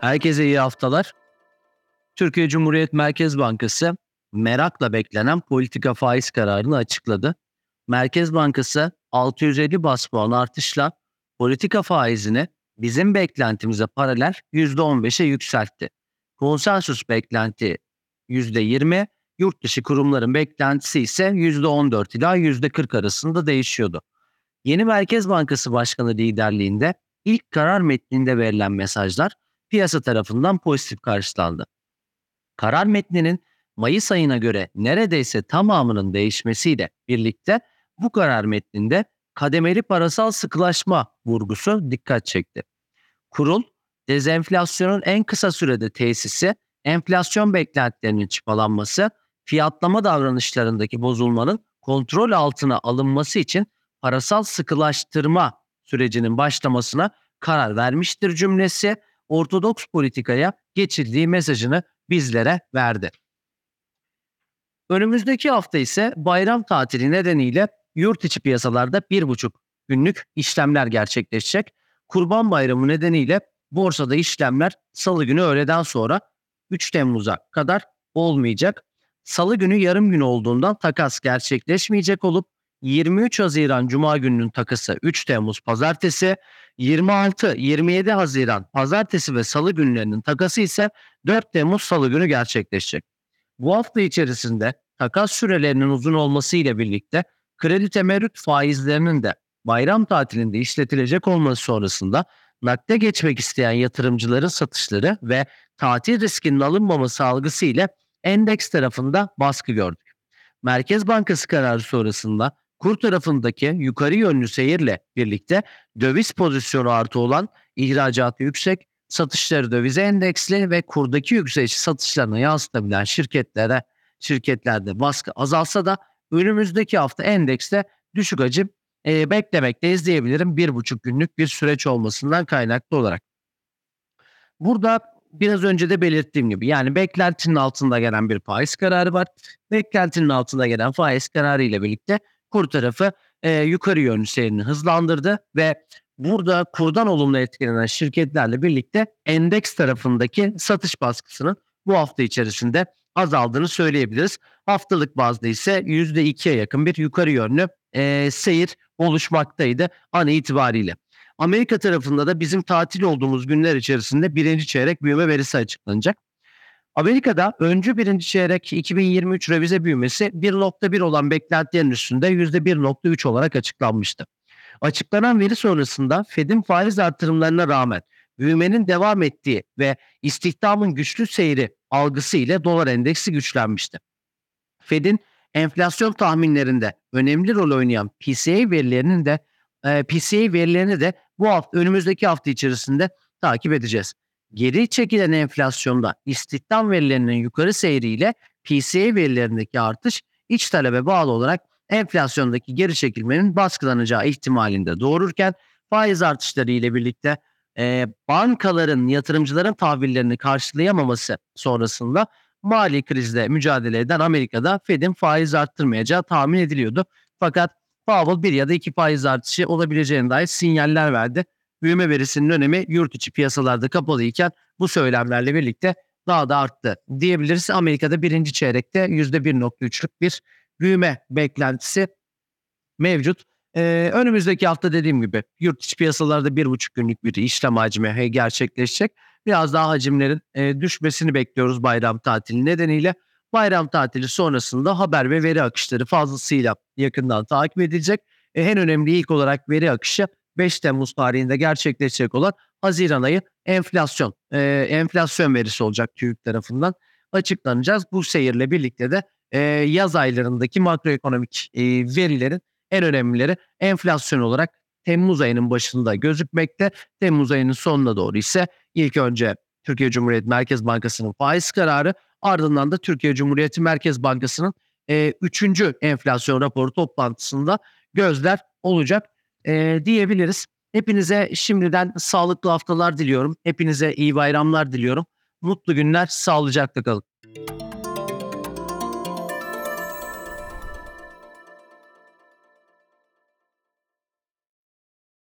Herkese iyi haftalar. Türkiye Cumhuriyet Merkez Bankası merakla beklenen politika faiz kararını açıkladı. Merkez Bankası 650 bas puan artışla politika faizini bizim beklentimize paralel %15'e yükseltti. Konsensus beklenti %20, yurt dışı kurumların beklentisi ise %14 ila %40 arasında değişiyordu. Yeni Merkez Bankası Başkanı liderliğinde ilk karar metninde verilen mesajlar piyasa tarafından pozitif karşılandı. Karar metninin Mayıs ayına göre neredeyse tamamının değişmesiyle birlikte bu karar metninde kademeli parasal sıkılaşma vurgusu dikkat çekti. Kurul, dezenflasyonun en kısa sürede tesisi, enflasyon beklentilerinin çıpalanması, fiyatlama davranışlarındaki bozulmanın kontrol altına alınması için parasal sıkılaştırma sürecinin başlamasına karar vermiştir cümlesi ortodoks politikaya geçildiği mesajını bizlere verdi. Önümüzdeki hafta ise bayram tatili nedeniyle yurt içi piyasalarda bir buçuk günlük işlemler gerçekleşecek. Kurban Bayramı nedeniyle borsada işlemler salı günü öğleden sonra 3 Temmuz'a kadar olmayacak. Salı günü yarım gün olduğundan takas gerçekleşmeyecek olup 23 Haziran Cuma gününün takası 3 Temmuz Pazartesi, 26-27 Haziran Pazartesi ve Salı günlerinin takası ise 4 Temmuz Salı günü gerçekleşecek. Bu hafta içerisinde takas sürelerinin uzun olması ile birlikte kredi temerrüt faizlerinin de bayram tatilinde işletilecek olması sonrasında nakde geçmek isteyen yatırımcıların satışları ve tatil riskinin alınmaması algısı ile endeks tarafında baskı gördük. Merkez Bankası kararı sonrasında kur tarafındaki yukarı yönlü seyirle birlikte döviz pozisyonu artı olan ihracatı yüksek, satışları dövize endeksli ve kurdaki yükseliş satışlarına yansıtabilen şirketlere şirketlerde baskı azalsa da önümüzdeki hafta endekste düşük hacim e, beklemekteyiz diyebilirim. Bir buçuk günlük bir süreç olmasından kaynaklı olarak. Burada biraz önce de belirttiğim gibi yani beklentinin altında gelen bir faiz kararı var. Beklentinin altında gelen faiz kararı ile birlikte kur tarafı e, yukarı yönlü seyrini hızlandırdı ve burada kurdan olumlu etkilenen şirketlerle birlikte endeks tarafındaki satış baskısının bu hafta içerisinde azaldığını söyleyebiliriz. Haftalık bazda ise %2'ye yakın bir yukarı yönlü e, seyir oluşmaktaydı an itibariyle. Amerika tarafında da bizim tatil olduğumuz günler içerisinde birinci çeyrek büyüme verisi açıklanacak. Amerika'da öncü birinci çeyrek 2023 revize büyümesi 1.1 olan beklentilerin üstünde %1.3 olarak açıklanmıştı. Açıklanan veri sonrasında Fed'in faiz artırımlarına rağmen büyümenin devam ettiği ve istihdamın güçlü seyri algısı ile dolar endeksi güçlenmişti. Fed'in enflasyon tahminlerinde önemli rol oynayan PCA verilerinin de e, PCA verilerini de bu hafta önümüzdeki hafta içerisinde takip edeceğiz. Geri çekilen enflasyonda istihdam verilerinin yukarı seyriyle PCA verilerindeki artış iç talebe bağlı olarak enflasyondaki geri çekilmenin baskılanacağı ihtimalinde doğururken faiz artışları ile birlikte e, bankaların yatırımcıların tahvillerini karşılayamaması sonrasında mali krizle mücadele eden Amerika'da Fed'in faiz arttırmayacağı tahmin ediliyordu. Fakat Powell bir ya da iki faiz artışı olabileceğine dair sinyaller verdi. Büyüme verisinin önemi yurt içi piyasalarda kapalı iken bu söylemlerle birlikte daha da arttı diyebiliriz. Amerika'da birinci çeyrekte %1.3'lük bir büyüme beklentisi mevcut. Ee, önümüzdeki hafta dediğim gibi yurt içi piyasalarda bir buçuk günlük bir işlem hacmi gerçekleşecek. Biraz daha hacimlerin e, düşmesini bekliyoruz bayram tatili nedeniyle. Bayram tatili sonrasında haber ve veri akışları fazlasıyla yakından takip edilecek. E, en önemli ilk olarak veri akışı 5 Temmuz tarihinde gerçekleşecek olan Haziran ayı enflasyon e, enflasyon verisi olacak TÜİK tarafından açıklanacağız. Bu seyirle birlikte de e, yaz aylarındaki makroekonomik e, verilerin en önemlileri enflasyon olarak Temmuz ayının başında gözükmekte. Temmuz ayının sonuna doğru ise ilk önce Türkiye Cumhuriyet Merkez Bankası'nın faiz kararı ardından da Türkiye Cumhuriyeti Merkez Bankası'nın 3. E, enflasyon raporu toplantısında gözler olacak e, diyebiliriz. Hepinize şimdiden sağlıklı haftalar diliyorum. Hepinize iyi bayramlar diliyorum. Mutlu günler, sağlıcakla kalın.